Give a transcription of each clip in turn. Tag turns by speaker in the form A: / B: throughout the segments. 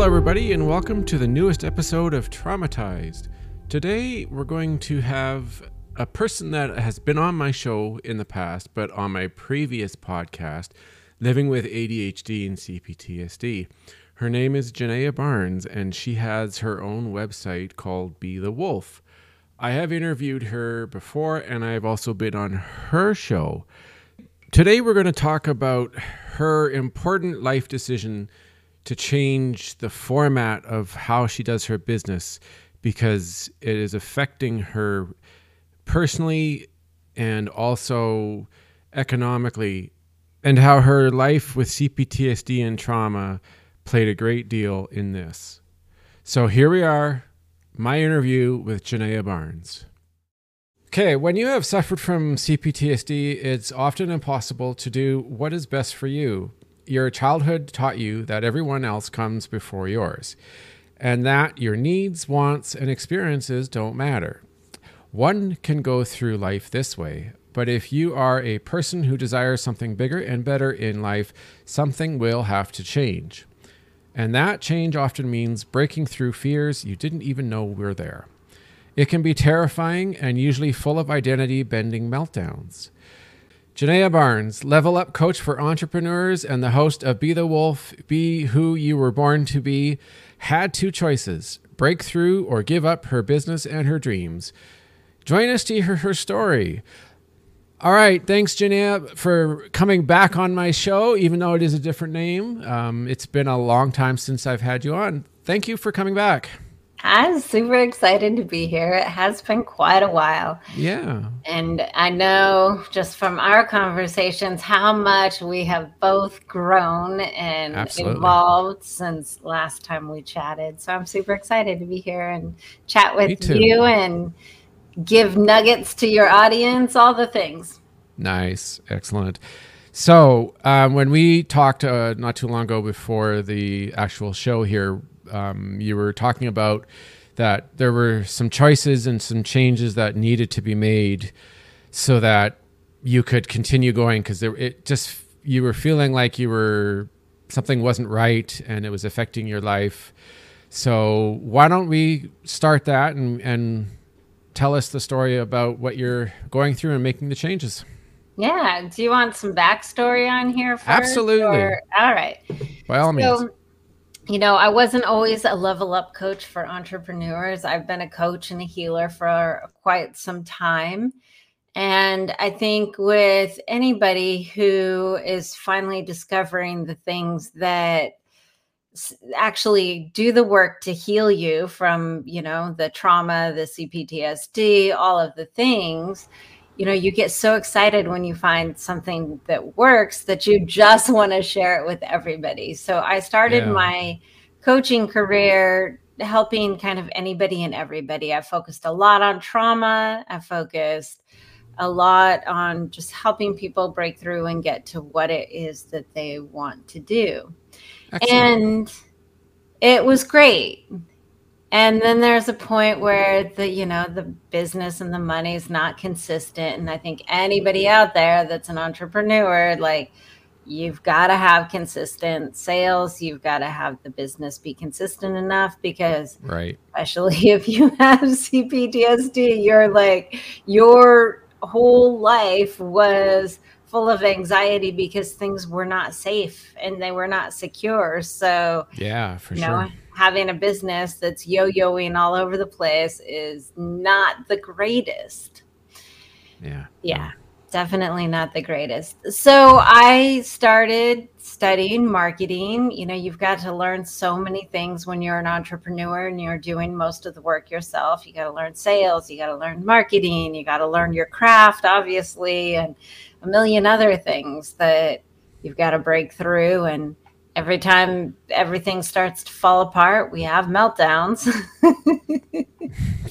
A: Hello, everybody, and welcome to the newest episode of Traumatized. Today, we're going to have a person that has been on my show in the past, but on my previous podcast, Living with ADHD and CPTSD. Her name is Genea Barnes, and she has her own website called Be the Wolf. I have interviewed her before, and I've also been on her show. Today, we're going to talk about her important life decision to change the format of how she does her business because it is affecting her personally and also economically, and how her life with CPTSD and trauma played a great deal in this. So here we are, my interview with Genea Barnes. Okay, when you have suffered from CPTSD, it's often impossible to do what is best for you your childhood taught you that everyone else comes before yours, and that your needs, wants, and experiences don't matter. One can go through life this way, but if you are a person who desires something bigger and better in life, something will have to change. And that change often means breaking through fears you didn't even know were there. It can be terrifying and usually full of identity bending meltdowns. Genea Barnes, level up coach for entrepreneurs and the host of Be the Wolf, Be Who You Were Born to Be, had two choices break through or give up her business and her dreams. Join us to hear her story. All right. Thanks, Genea, for coming back on my show, even though it is a different name. Um, it's been a long time since I've had you on. Thank you for coming back.
B: I'm super excited to be here. It has been quite a while.
A: Yeah.
B: And I know just from our conversations how much we have both grown and Absolutely. evolved since last time we chatted. So I'm super excited to be here and chat with you and give nuggets to your audience, all the things.
A: Nice. Excellent. So, um, when we talked uh, not too long ago before the actual show here, um, you were talking about that there were some choices and some changes that needed to be made so that you could continue going because it just you were feeling like you were something wasn't right and it was affecting your life. So why don't we start that and and tell us the story about what you're going through and making the changes.
B: Yeah. Do you want some backstory on here? First,
A: Absolutely.
B: Or, all right.
A: By all so, means
B: you know, I wasn't always a level up coach for entrepreneurs. I've been a coach and a healer for quite some time. And I think with anybody who is finally discovering the things that actually do the work to heal you from, you know, the trauma, the CPTSD, all of the things, you know you get so excited when you find something that works that you just want to share it with everybody. So i started yeah. my coaching career helping kind of anybody and everybody. I focused a lot on trauma. I focused a lot on just helping people break through and get to what it is that they want to do. Excellent. and it was great and then there's a point where the you know the business and the money is not consistent. And i think anybody out there that's an entrepreneur like you've got to have consistent sales. You've got to have the business be consistent enough because
A: right.
B: especially if you have cptsd you're like your whole life was full of anxiety because things were not safe and they were not secure. So
A: yeah for sure know,
B: having a business that's yo-yoing all over the place is not the greatest.
A: Yeah.
B: Yeah. Definitely not the greatest. So I started studying marketing. You know, you've got to learn so many things when you're an entrepreneur and you're doing most of the work yourself. You got to learn sales, you got to learn marketing, you got to learn your craft, obviously, and a million other things that you've got to break through. And every time everything starts to fall apart, we have meltdowns.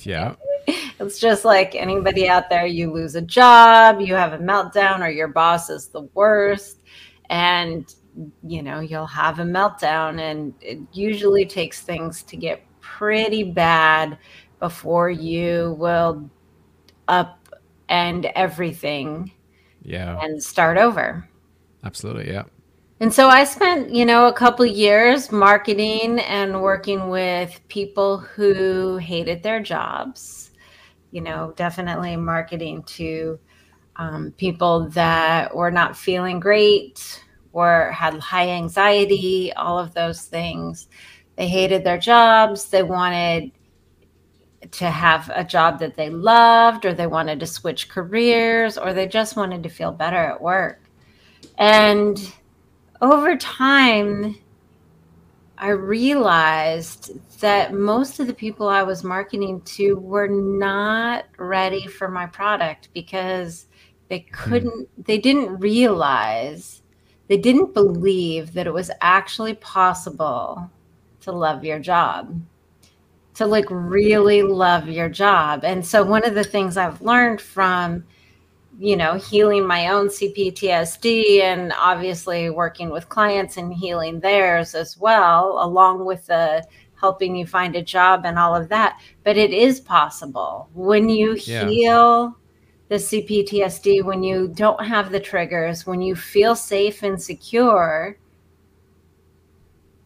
A: yeah.
B: It's just like anybody out there, you lose a job, you have a meltdown, or your boss is the worst. And, you know, you'll have a meltdown. And it usually takes things to get pretty bad before you will up and everything
A: yeah
B: and start over
A: absolutely yeah
B: And so I spent, you know, a couple years marketing and working with people who hated their jobs. You know, definitely marketing to um, people that were not feeling great or had high anxiety, all of those things. They hated their jobs. They wanted to have a job that they loved, or they wanted to switch careers, or they just wanted to feel better at work. And over time, I realized that most of the people I was marketing to were not ready for my product because they hmm. couldn't, they didn't realize, they didn't believe that it was actually possible to love your job, to like really love your job. And so, one of the things I've learned from you know, healing my own CPTSD and obviously working with clients and healing theirs as well, along with the helping you find a job and all of that. But it is possible when you yeah. heal the CPTSD, when you don't have the triggers, when you feel safe and secure,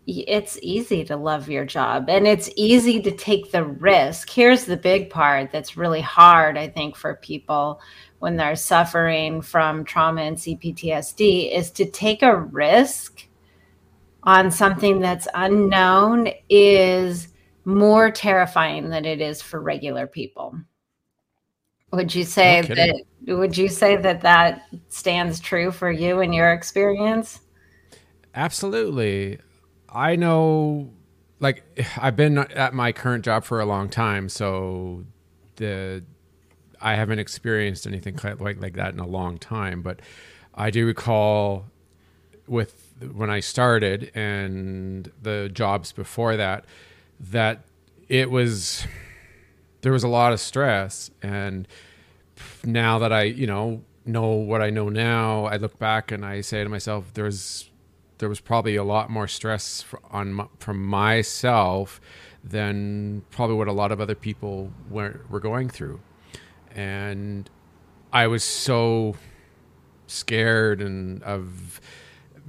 B: it's easy to love your job and it's easy to take the risk. Here's the big part that's really hard, I think, for people when they're suffering from trauma and CPTSD is to take a risk on something that's unknown is more terrifying than it is for regular people. Would you say no that would you say that that stands true for you in your experience?
A: Absolutely. I know like I've been at my current job for a long time, so the I haven't experienced anything like like that in a long time, but I do recall with when I started and the jobs before that that it was there was a lot of stress. And now that I, you know, know what I know now, I look back and I say to myself there's there was probably a lot more stress on from myself than probably what a lot of other people were, were going through and I was so scared and of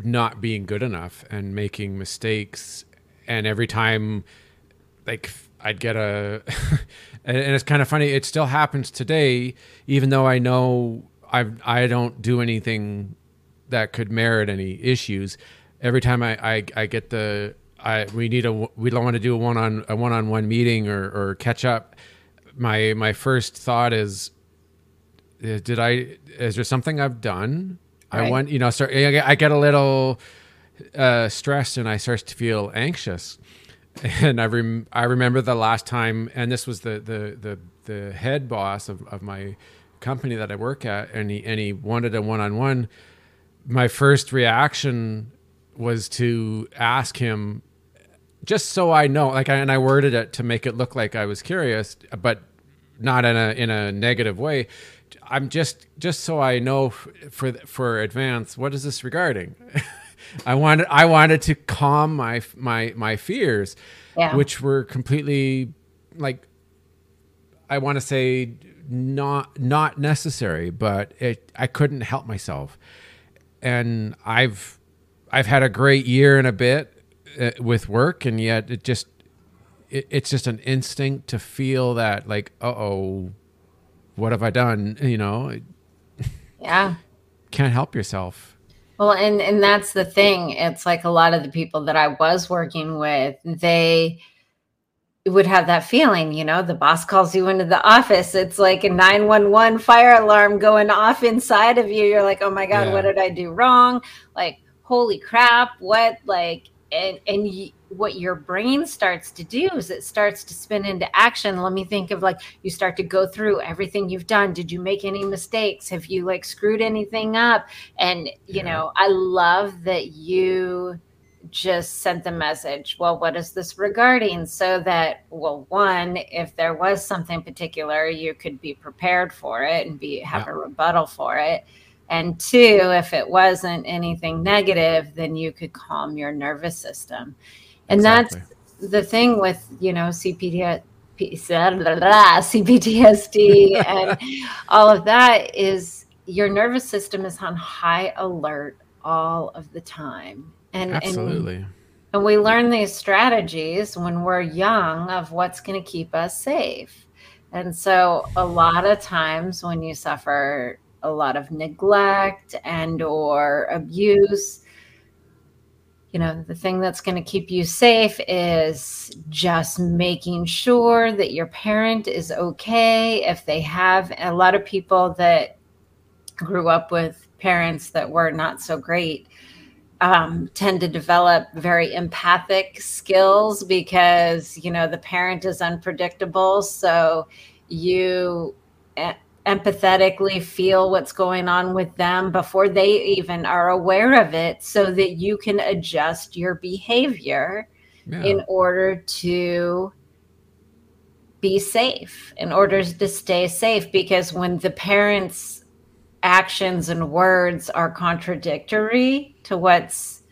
A: not being good enough and making mistakes. And every time like I'd get a and it's kind of funny it still happens today even though I know I I don't do anything that could merit any issues. Every time I I, I get the I we need a we don't want to do a one on a one on one meeting or or catch up my my first thought is uh, did I is there something I've done? Right. I want you know start I get a little uh, stressed and I start to feel anxious. And I rem- I remember the last time and this was the the the the head boss of, of my company that I work at and he and he wanted a one-on-one my first reaction was to ask him just so I know, like, and I worded it to make it look like I was curious, but not in a in a negative way. I'm just just so I know for for advance, what is this regarding? I wanted I wanted to calm my my my fears, yeah. which were completely like I want to say not not necessary, but it I couldn't help myself, and I've I've had a great year and a bit with work, and yet it just it, it's just an instinct to feel that like, uh oh, what have I done? You know,
B: yeah,
A: can't help yourself.
B: Well, and and that's the thing. It's like a lot of the people that I was working with, they would have that feeling, you know, the boss calls you into the office. It's like a 911 fire alarm going off inside of you. You're like, "Oh my god, yeah. what did I do wrong?" Like, "Holy crap, what like and and y- what your brain starts to do is it starts to spin into action. Let me think of like you start to go through everything you've done. Did you make any mistakes? Have you like screwed anything up? And you yeah. know i love that you just sent the message well what is this regarding? So that well one if there was something particular you could be prepared for it and be have yeah. a rebuttal for it and two, if it wasn't anything negative, then you could calm your nervous system. And exactly. that's the thing with, you know, CPD, CPTSD and all of that is your nervous system is on high alert all of the time. And
A: absolutely.
B: And, and we learn these strategies when we're young of what's going to keep us safe. And so a lot of times when you suffer a lot of neglect and or abuse, you know, the thing that's going to keep you safe is just making sure that your parent is okay. If they have a lot of people that grew up with parents that were not so great, um, tend to develop very empathic skills because, you know, the parent is unpredictable. So you empathetically feel what's going on with them before they even are aware of it so that you can adjust your behavior yeah. in order to be safe in order to stay safe because when the parents actions and words are contradictory to what's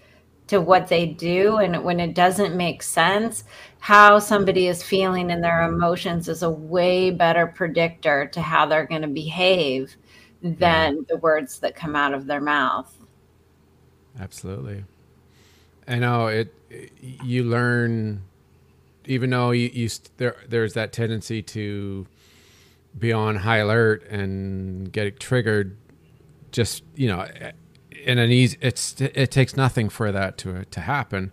B: to what they do and when it doesn't make sense how somebody is feeling and their emotions is a way better predictor to how they're going to behave than the words that come out of their mouth.
A: Absolutely. I know it, you learn, even though you, you there, there's that tendency to be on high alert and get triggered just, you know, in an easy, it's, it takes nothing for that to, to happen.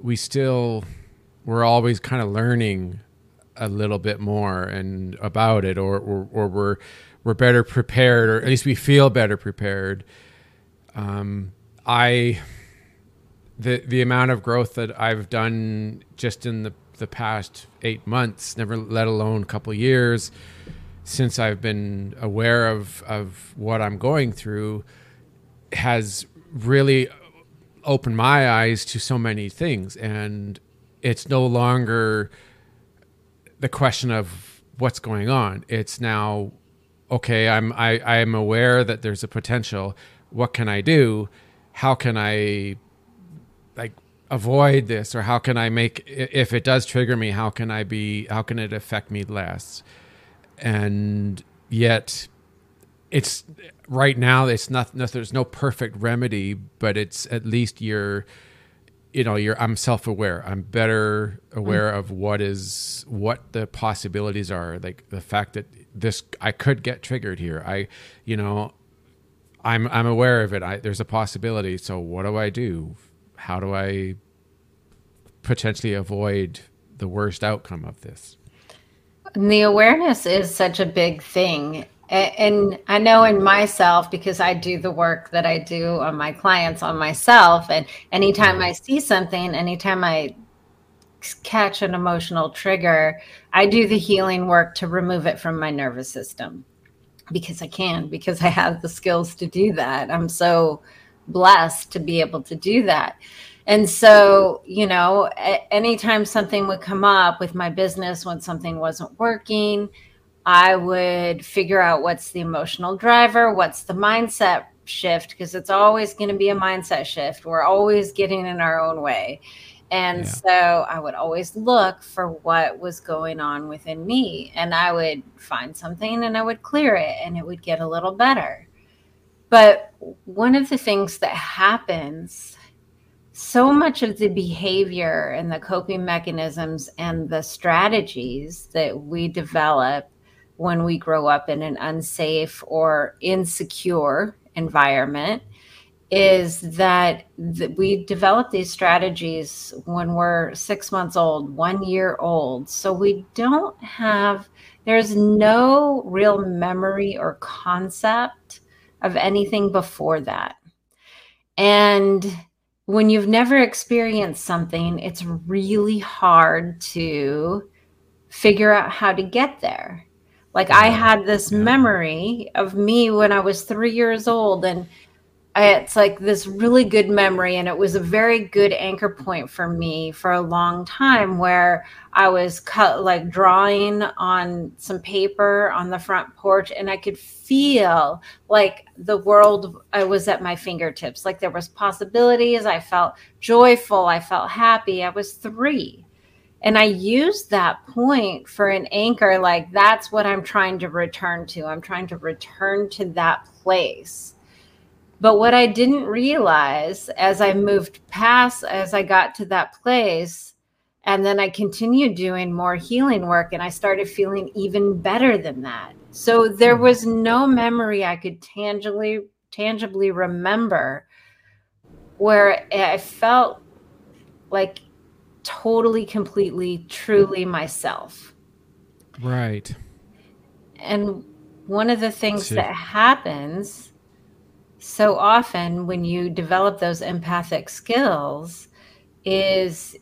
A: We still, we're always kind of learning a little bit more and about it or, or, or we're we're better prepared or at least we feel better prepared um, i the the amount of growth that i've done just in the the past eight months never let alone a couple years since i've been aware of of what i'm going through has really opened my eyes to so many things and it's no longer the question of what's going on. It's now okay. I'm I I am aware that there's a potential. What can I do? How can I like avoid this or how can I make if it does trigger me? How can I be? How can it affect me less? And yet, it's right now. It's not. There's no perfect remedy, but it's at least you're you know you're i'm self-aware i'm better aware mm. of what is what the possibilities are like the fact that this i could get triggered here i you know i'm i'm aware of it I, there's a possibility so what do i do how do i potentially avoid the worst outcome of this
B: and the awareness is such a big thing and I know in myself because I do the work that I do on my clients on myself. And anytime mm-hmm. I see something, anytime I catch an emotional trigger, I do the healing work to remove it from my nervous system because I can, because I have the skills to do that. I'm so blessed to be able to do that. And so, you know, anytime something would come up with my business when something wasn't working, I would figure out what's the emotional driver, what's the mindset shift, because it's always going to be a mindset shift. We're always getting in our own way. And yeah. so I would always look for what was going on within me. And I would find something and I would clear it and it would get a little better. But one of the things that happens so much of the behavior and the coping mechanisms and the strategies that we develop when we grow up in an unsafe or insecure environment is that th- we develop these strategies when we're six months old, one year old. So we don't have, there's no real memory or concept of anything before that. And when you've never experienced something, it's really hard to figure out how to get there. Like I had this yeah. memory of me when I was three years old, and I, it's like this really good memory, and it was a very good anchor point for me for a long time. Where I was cut like drawing on some paper on the front porch, and I could feel like the world I was at my fingertips. Like there was possibilities. I felt joyful. I felt happy. I was three and I use that point for an anchor. Like that's what I'm trying to return to. I'm trying to return to that place. But what I didn't realize as I moved past, as I got to that place, and then I continued doing more healing work and I started feeling even better than that. So there hmm. was no memory I could tangibly tangibly remember where I felt like totally completely truly myself.
A: Right.
B: And one of the things that happens so often when you develop those empathic skills is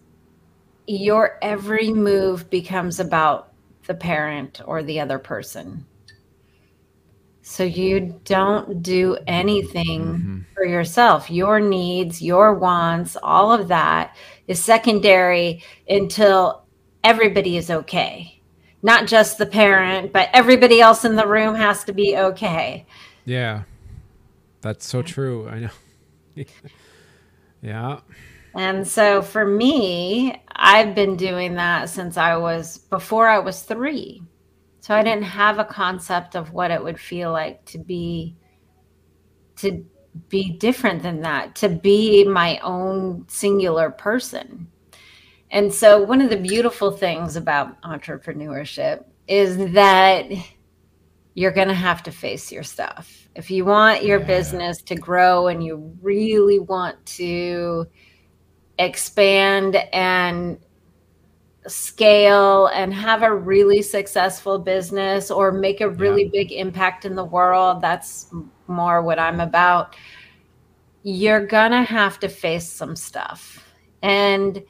B: your every move becomes about the parent or the other person. So you don't do anything mm-hmm. for yourself. Your needs, your wants, all of that is secondary until everybody is okay not just the parent, but everybody else in the room has to be okay.
A: Yeah. That's so true. I know. yeah.
B: And so for me, I've been doing that since I was before I was 3. So I didn't have a concept of what it would feel like to be to be different than that, to be my own singular person. And so, one of the beautiful things about entrepreneurship is that you're going to have to face your stuff. If you want your yeah. business to grow and you really want to expand and scale and have a really successful business or make a really yeah. big impact in the world, that's more what I'm about. You're going to have to face some stuff. And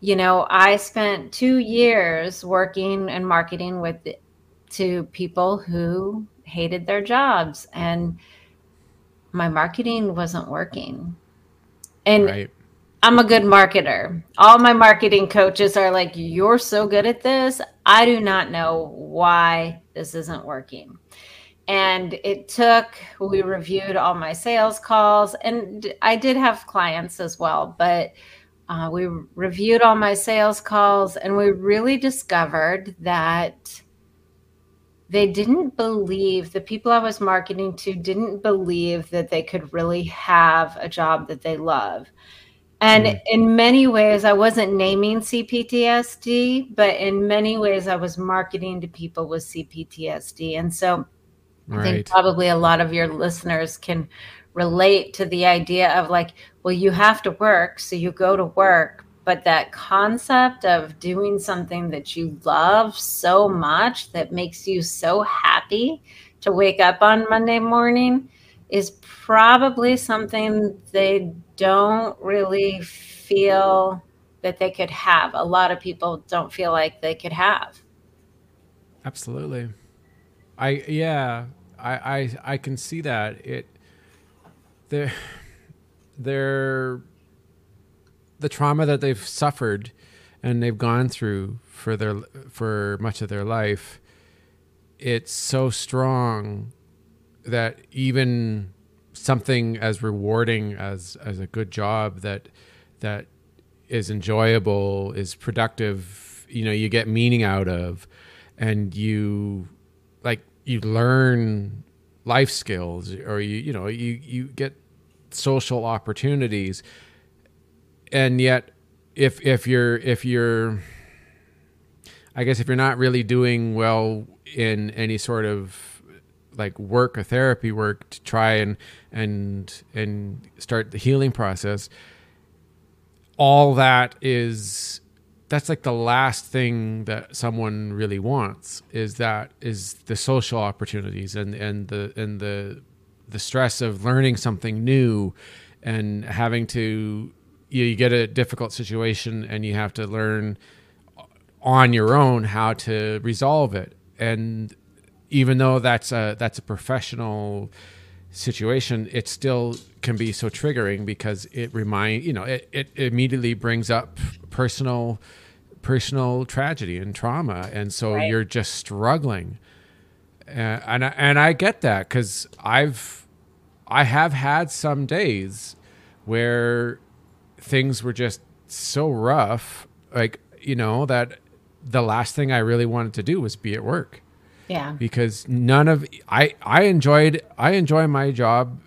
B: you know, I spent two years working and marketing with to people who hated their jobs and my marketing wasn't working. And right. I'm a good marketer. All my marketing coaches are like, You're so good at this. I do not know why this isn't working. And it took, we reviewed all my sales calls, and I did have clients as well, but uh, we reviewed all my sales calls and we really discovered that they didn't believe the people I was marketing to didn't believe that they could really have a job that they love. And mm. in many ways, I wasn't naming CPTSD, but in many ways, I was marketing to people with CPTSD. And so right. I think probably a lot of your listeners can relate to the idea of like, well, you have to work, so you go to work. But that concept of doing something that you love so much that makes you so happy to wake up on Monday morning is probably something they don't really feel that they could have. A lot of people don't feel like they could have.
A: Absolutely. I yeah, I I I can see that. It they're the trauma that they've suffered and they've gone through for their for much of their life it's so strong that even something as rewarding as as a good job that that is enjoyable is productive you know you get meaning out of and you like you learn life skills or you you know you you get social opportunities. And yet if if you're if you're I guess if you're not really doing well in any sort of like work or therapy work to try and and and start the healing process all that is that's like the last thing that someone really wants is that is the social opportunities and and the and the the stress of learning something new and having to you, know, you get a difficult situation and you have to learn on your own how to resolve it. And even though that's a that's a professional situation it still can be so triggering because it remind you know it, it immediately brings up personal personal tragedy and trauma and so right. you're just struggling and and I, and I get that because I've I have had some days where things were just so rough, like you know that the last thing I really wanted to do was be at work.
B: Yeah.
A: Because none of I I enjoyed I enjoy my job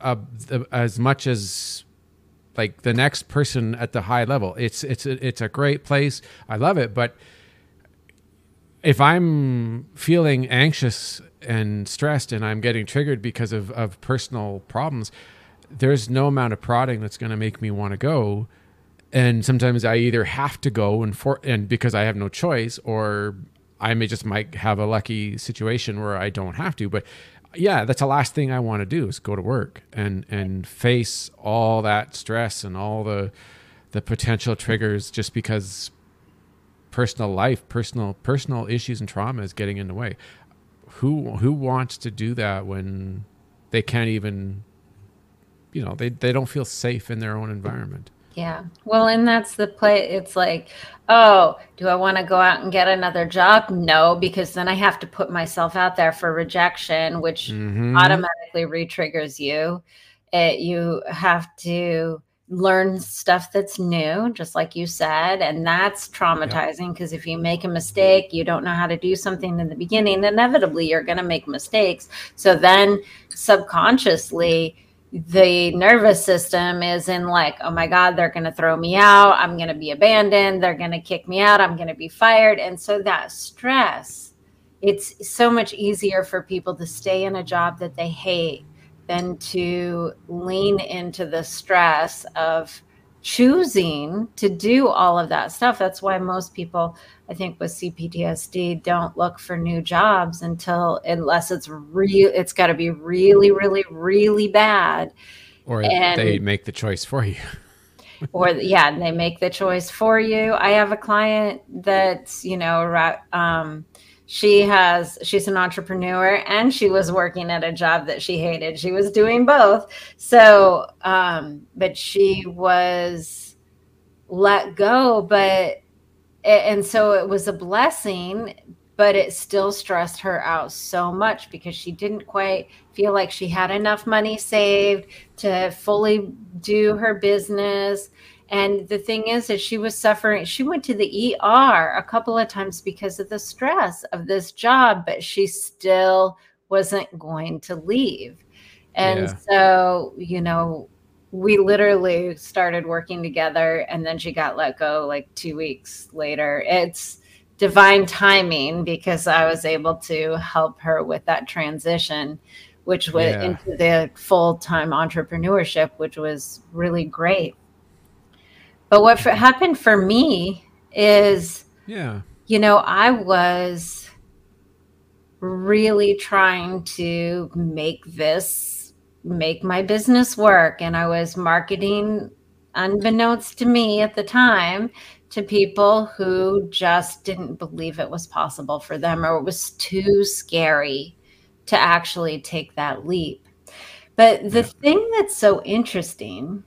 A: uh, as much as like the next person at the high level. It's it's a, it's a great place. I love it, but if I'm feeling anxious and stressed and I'm getting triggered because of, of personal problems, there's no amount of prodding that's going to make me want to go. And sometimes I either have to go and for and because I have no choice, or I may just might have a lucky situation where I don't have to. But yeah, that's the last thing I want to do is go to work and and face all that stress and all the the potential triggers just because personal life, personal personal issues and trauma is getting in the way. Who who wants to do that when they can't even you know, they, they don't feel safe in their own environment.
B: Yeah. Well, and that's the play. It's like, oh, do I want to go out and get another job? No, because then I have to put myself out there for rejection, which mm-hmm. automatically re-triggers you. It, you have to learn stuff that's new, just like you said. And that's traumatizing because if you make a mistake, you don't know how to do something in the beginning, inevitably you're going to make mistakes. So then subconsciously, the nervous system is in like, oh my God, they're going to throw me out. I'm going to be abandoned. They're going to kick me out. I'm going to be fired. And so that stress, it's so much easier for people to stay in a job that they hate than to lean into the stress of choosing to do all of that stuff. That's why most people, I think, with CPTSD don't look for new jobs until unless it's real. It's got to be really, really, really bad.
A: Or and, they make the choice for you.
B: or yeah, and they make the choice for you. I have a client that's you know um, she has she's an entrepreneur and she was working at a job that she hated she was doing both so um but she was let go but and so it was a blessing but it still stressed her out so much because she didn't quite feel like she had enough money saved to fully do her business and the thing is that she was suffering. She went to the ER a couple of times because of the stress of this job, but she still wasn't going to leave. And yeah. so, you know, we literally started working together and then she got let go like two weeks later. It's divine timing because I was able to help her with that transition, which went yeah. into the full time entrepreneurship, which was really great. But what for, happened for me is,
A: yeah,
B: you know, I was really trying to make this make my business work and I was marketing unbeknownst to me at the time to people who just didn't believe it was possible for them or it was too scary to actually take that leap. But the thing that's so interesting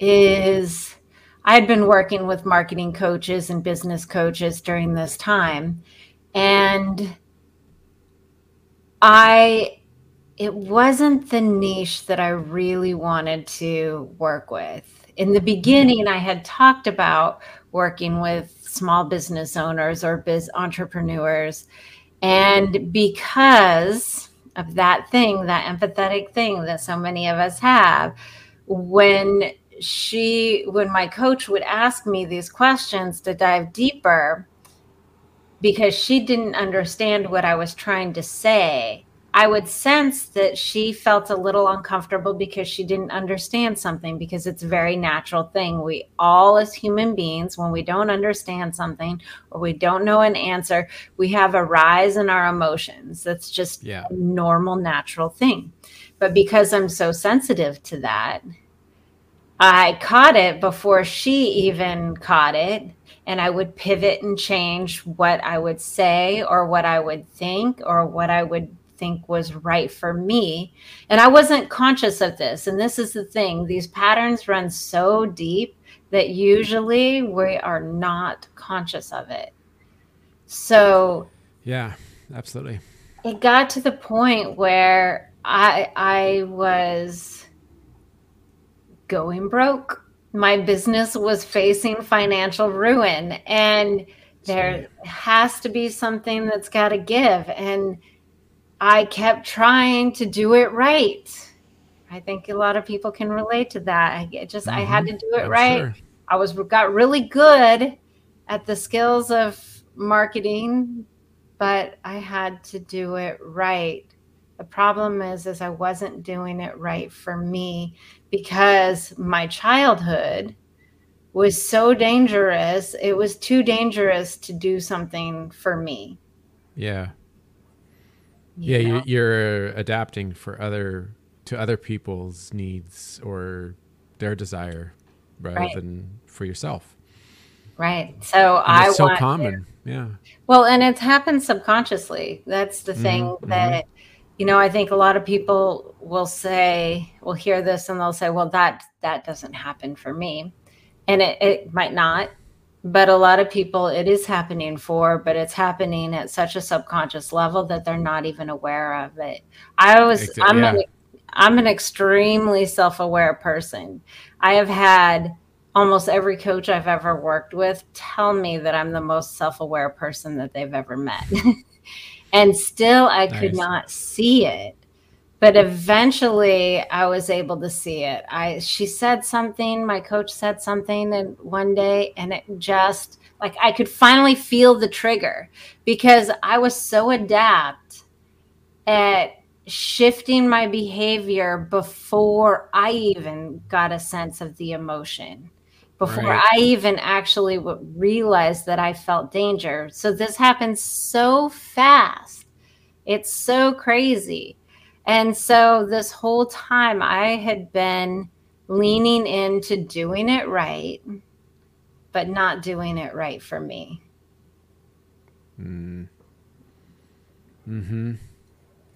B: is I had been working with marketing coaches and business coaches during this time. And I, it wasn't the niche that I really wanted to work with. In the mm-hmm. beginning, I had talked about working with small business owners or biz entrepreneurs. And mm-hmm. because of that thing, that empathetic thing that so many of us have, when she when my coach would ask me these questions to dive deeper because she didn't understand what I was trying to say I would sense that she felt a little uncomfortable because she didn't understand something because it's a very natural thing. We all, as human beings, when we don't understand something or we don't know an answer, we have a rise in our emotions. That's just yeah. a normal, natural thing. But because I'm so sensitive to that, I caught it before she even caught it. And I would pivot and change what I would say or what I would think or what I would think was right for me. And I wasn't conscious of this. And this is the thing these patterns run so deep that usually we are not conscious of it. So,
A: yeah, absolutely.
B: It got to the point where I I was going broke. My business was facing financial ruin and there has to be something that's got to give and I kept trying to do it right. I think a lot of people can relate to that. I just mm-hmm. I had mm-hmm. to do it I'm right. Sure. I was got really good at the skills of marketing, but I had to do it right. The problem is is I wasn't doing it right for me because my childhood was so dangerous. It was too dangerous to do something for me.
A: Yeah. You yeah, you're, you're adapting for other to other people's needs or their desire rather right. than for yourself.
B: Right. So I
A: so common. To, yeah.
B: Well, and it's happened subconsciously. That's the thing mm-hmm. that you know, I think a lot of people will say, will hear this and they'll say, well, that that doesn't happen for me. And it, it might not, but a lot of people it is happening for, but it's happening at such a subconscious level that they're not even aware of it. I was I'm yeah. an I'm an extremely self-aware person. I have had almost every coach I've ever worked with tell me that I'm the most self-aware person that they've ever met. and still I nice. could not see it. But eventually I was able to see it. I she said something, my coach said something and one day and it just like I could finally feel the trigger because I was so adept at shifting my behavior before I even got a sense of the emotion before right. I even actually realized that I felt danger. So this happens so fast. It's so crazy. And so this whole time I had been leaning into doing it right, but not doing it right for me.
A: Mm. Hmm.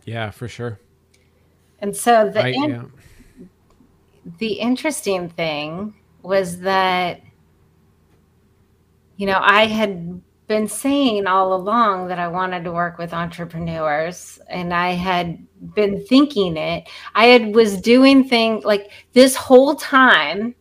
A: Yeah, for sure.
B: And so the I, in- yeah. the interesting thing was that you know i had been saying all along that i wanted to work with entrepreneurs and i had been thinking it. I had was doing things like this whole time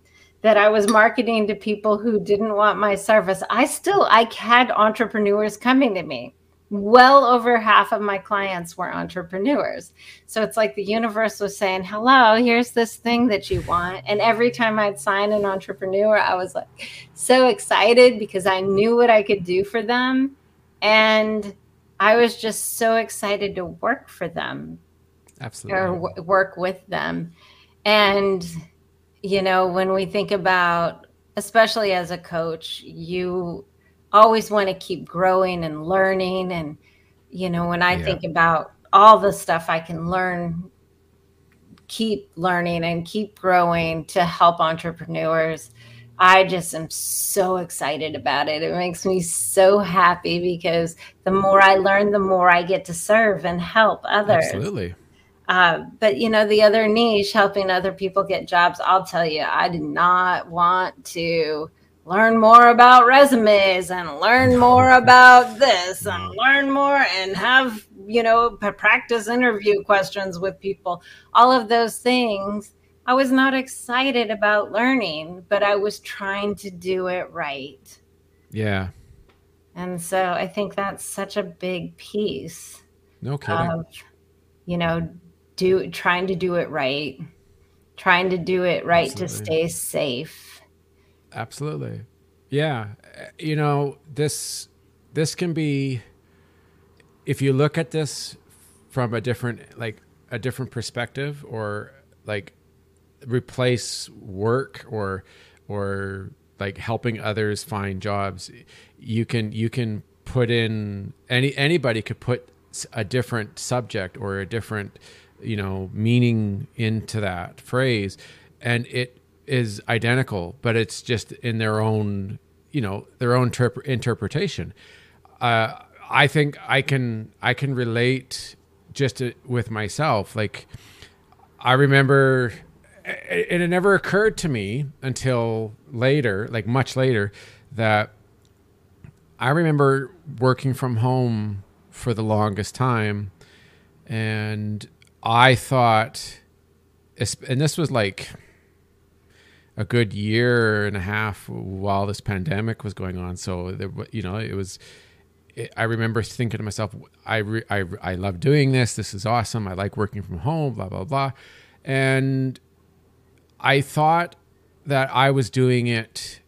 B: that i was marketing to people who didn't want my service i still i had entrepreneurs coming to me well over half of my clients were entrepreneurs. So it's like the universe was saying, hello, here's this thing that you want. And every time I'd sign an entrepreneur, I was like so excited because I knew what I could do for them. And I was just so excited to work for them.
A: Absolutely.
B: Or w- work with them. And, you know, when we think about, especially as a coach, you always want to keep growing and learning. And, you know, when I yeah. think about all the stuff I can learn, keep learning and keep growing to help entrepreneurs, I just am so excited about it. It makes me so happy because the more I learn, the more I get to serve and help others.
A: Absolutely.
B: Uh, but you know, the other niche, helping other people get jobs, I'll tell you, I did not want to learn more about resumes and learn more about this and mm. learn more and have you know practice interview questions with people. All of those things i was not excited about learning but i was trying to do it right.
A: Yeah.
B: And so i think that's such a big piece
A: no kidding. of,
B: you know do trying to do it right trying to do it right Absolutely. to stay safe
A: Absolutely. Yeah. Eh, you know, this this can be if you look at this from a different like a different perspective or like replace work or or like helping others find jobs you can you can put in any anybody could put a different subject or a different you know meaning into that phrase and it is identical, but it's just in their own, you know, their own terp- interpretation. Uh, I think I can I can relate just to, with myself. Like I remember, and it never occurred to me until later, like much later, that I remember working from home for the longest time, and I thought, and this was like a good year and a half while this pandemic was going on. So there, you know, it was. It, I remember thinking to myself, I, re, I I love doing this. This is awesome. I like working from home. Blah blah blah. And I thought that I was doing it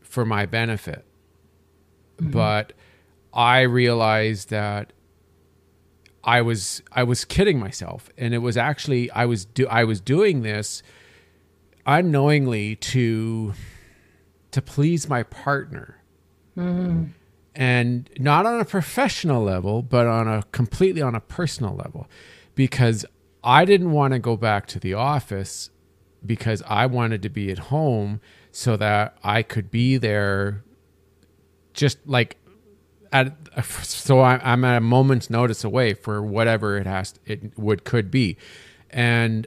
A: for my benefit. Mm-hmm. But I realized that I was I was kidding myself and it was actually I was do I was doing this unknowingly to to please my partner. Mm-hmm. And not on a professional level, but on a completely on a personal level because I didn't want to go back to the office because I wanted to be at home so that I could be there just like at so I'm at a moment's notice away for whatever it has it would could be and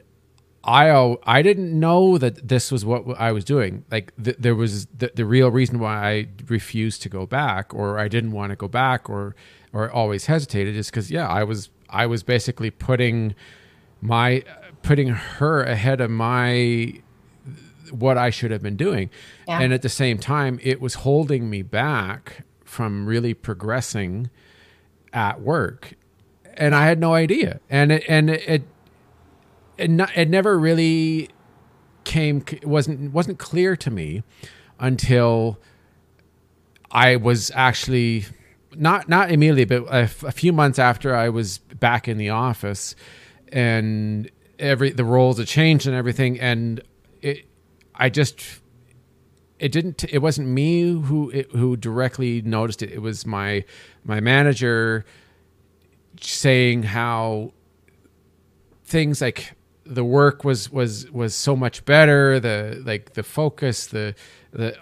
A: I I didn't know that this was what I was doing. Like th- there was the, the real reason why I refused to go back, or I didn't want to go back, or or always hesitated, is because yeah, I was I was basically putting my putting her ahead of my what I should have been doing, yeah. and at the same time, it was holding me back from really progressing at work, and I had no idea, and it, and it it, not, it never really came wasn't wasn't clear to me until I was actually not not immediately, but a, a few months after I was back in the office, and every the roles had changed and everything, and it I just it didn't it wasn't me who it, who directly noticed it. It was my my manager saying how things like the work was was was so much better the like the focus the the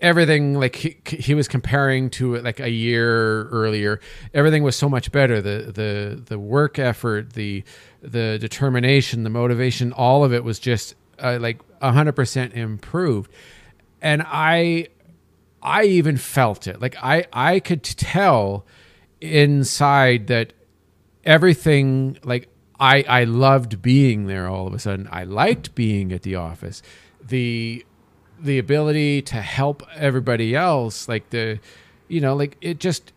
A: everything like he, he was comparing to like a year earlier everything was so much better. The the the work effort the the determination the motivation all of it was just uh, like 100% improved. And i i even felt it. Like i i could tell inside that everything like I I loved being there all of a sudden. I liked being at the office. The the ability to help everybody else, like the you know, like it just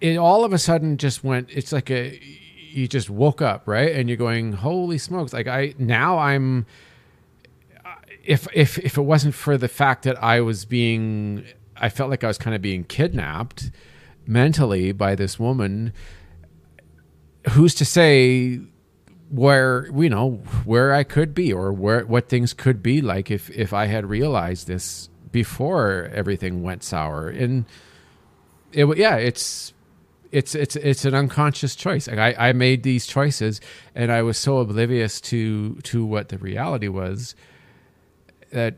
A: it all of a sudden just went it's like a you just woke up, right? And you're going, "Holy smokes." Like I now I'm if if if it wasn't for the fact that I was being I felt like I was kind of being kidnapped mentally by this woman who's to say where you know where I could be or where what things could be like if if I had realized this before everything went sour. And it yeah it's it's it's it's an unconscious choice. Like I, I made these choices and I was so oblivious to to what the reality was that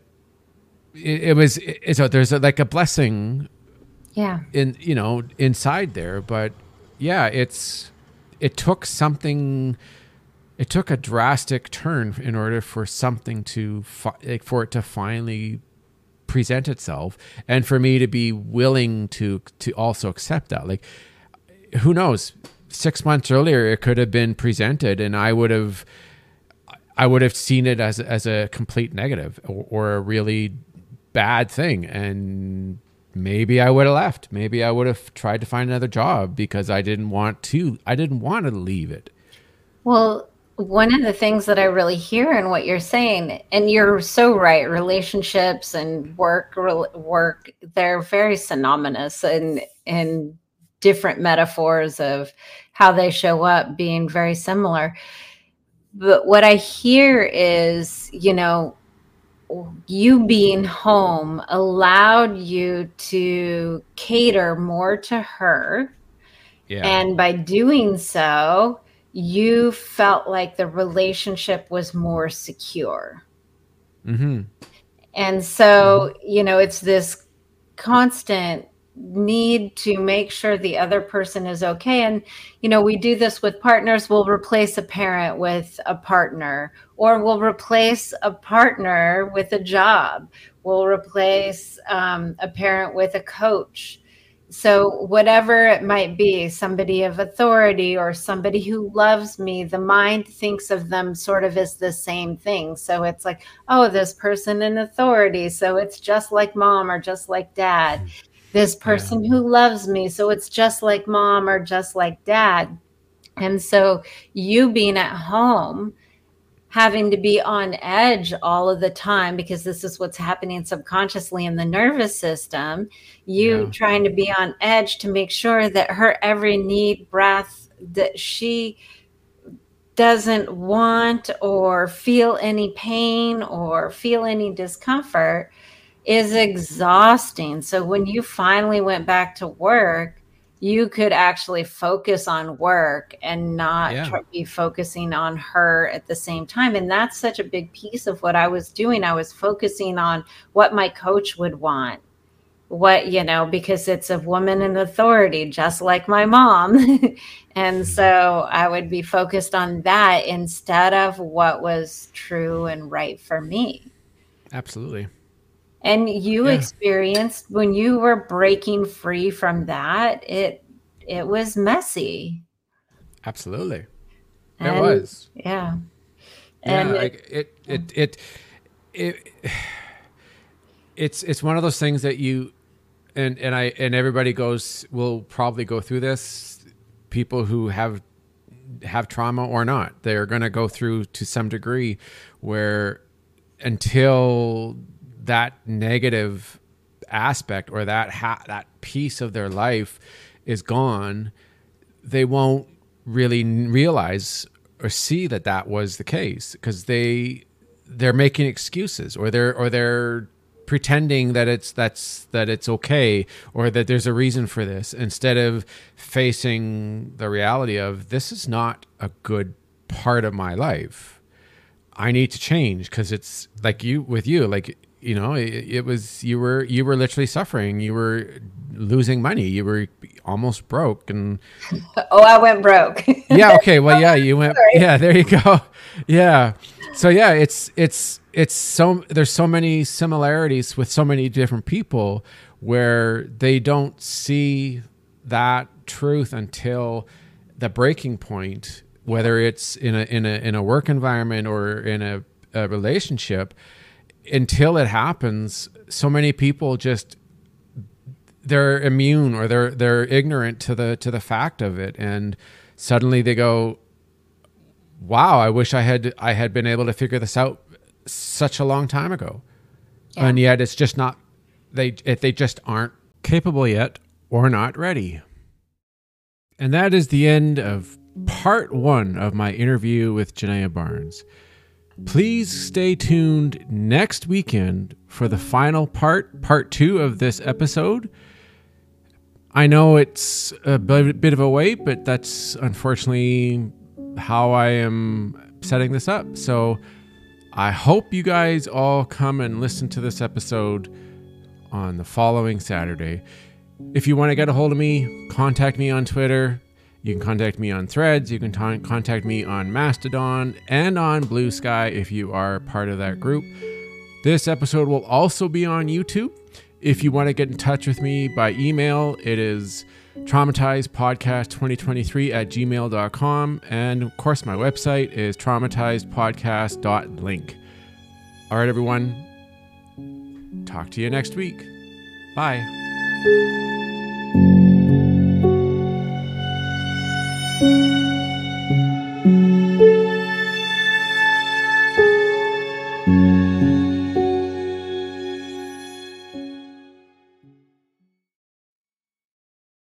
A: it, it was it's a, there's a, like a blessing
B: yeah.
A: in you know inside there. But yeah it's it took something it took a drastic turn in order for something to fi- for it to finally present itself and for me to be willing to to also accept that. Like who knows? 6 months earlier it could have been presented and I would have I would have seen it as as a complete negative or, or a really bad thing. And maybe I would have left. Maybe I would have tried to find another job because I didn't want to. I didn't want to leave it.
B: Well, one of the things that I really hear in what you're saying, and you're so right, relationships and work, work, they're very synonymous and in different metaphors of how they show up being very similar. But what I hear is, you know, you being home allowed you to cater more to her. Yeah. And by doing so, you felt like the relationship was more secure. Mm-hmm. And so, you know, it's this constant need to make sure the other person is okay. And you know we do this with partners. We'll replace a parent with a partner or we'll replace a partner with a job. We'll replace um, a parent with a coach. So whatever it might be somebody of authority or somebody who loves me the mind thinks of them sort of as the same thing. So it's like oh this person in authority. So it's just like mom or just like dad. mm-hmm this person yeah. who loves me. So it's just like mom or just like dad. And so you being at home having to be on edge all of the time because this is what's happening subconsciously in the nervous system. You yeah. trying to be on edge to make sure that her every need, breath, that she doesn't want or feel any pain or feel any discomfort is exhausting. So when you finally went back to work, you could actually focus on work and not yeah. be focusing on her at the same time. And that's such a big piece of what I was doing. I was focusing on what my coach would want what you know because it's a woman in authority just like my mom and mm-hmm. so i would be focused on that instead of what was true and right for me
A: absolutely
B: and you yeah. experienced when you were breaking free from that it it was messy
A: absolutely and, it was
B: yeah
A: and yeah, it, it, it it it it's it's one of those things that you and and I and everybody goes will probably go through this. People who have have trauma or not, they're going to go through to some degree where until that negative aspect or that ha- that piece of their life is gone, they won't really realize or see that that was the case because they they're making excuses or they're or they're pretending that it's that's that it's okay or that there's a reason for this instead of facing the reality of this is not a good part of my life. I need to change because it's like you with you like you know it, it, was you were you were literally suffering. You were losing money. You were almost broke and
B: oh i went broke.
A: Yeah okay. Well yeah you went Sorry. yeah there you go. Yeah. So yeah it's it's it's so there's so many similarities with so many different people where they don't see that truth until the breaking point whether it's in a in a in a work environment or in a, a relationship until it happens so many people just they're immune or they're they're ignorant to the to the fact of it and suddenly they go wow i wish i had i had been able to figure this out such a long time ago. Yeah. And yet it's just not they they just aren't capable yet or not ready. And that is the end of part 1 of my interview with Genea Barnes. Please stay tuned next weekend for the final part, part 2 of this episode. I know it's a bit of a wait, but that's unfortunately how I am setting this up. So I hope you guys all come and listen to this episode on the following Saturday. If you want to get a hold of me, contact me on Twitter. You can contact me on Threads. You can contact me on Mastodon and on Blue Sky if you are part of that group. This episode will also be on YouTube. If you want to get in touch with me by email, it is traumatizedpodcast2023 at gmail.com. And of course, my website is traumatizedpodcast.link. All right, everyone. Talk to you next week. Bye.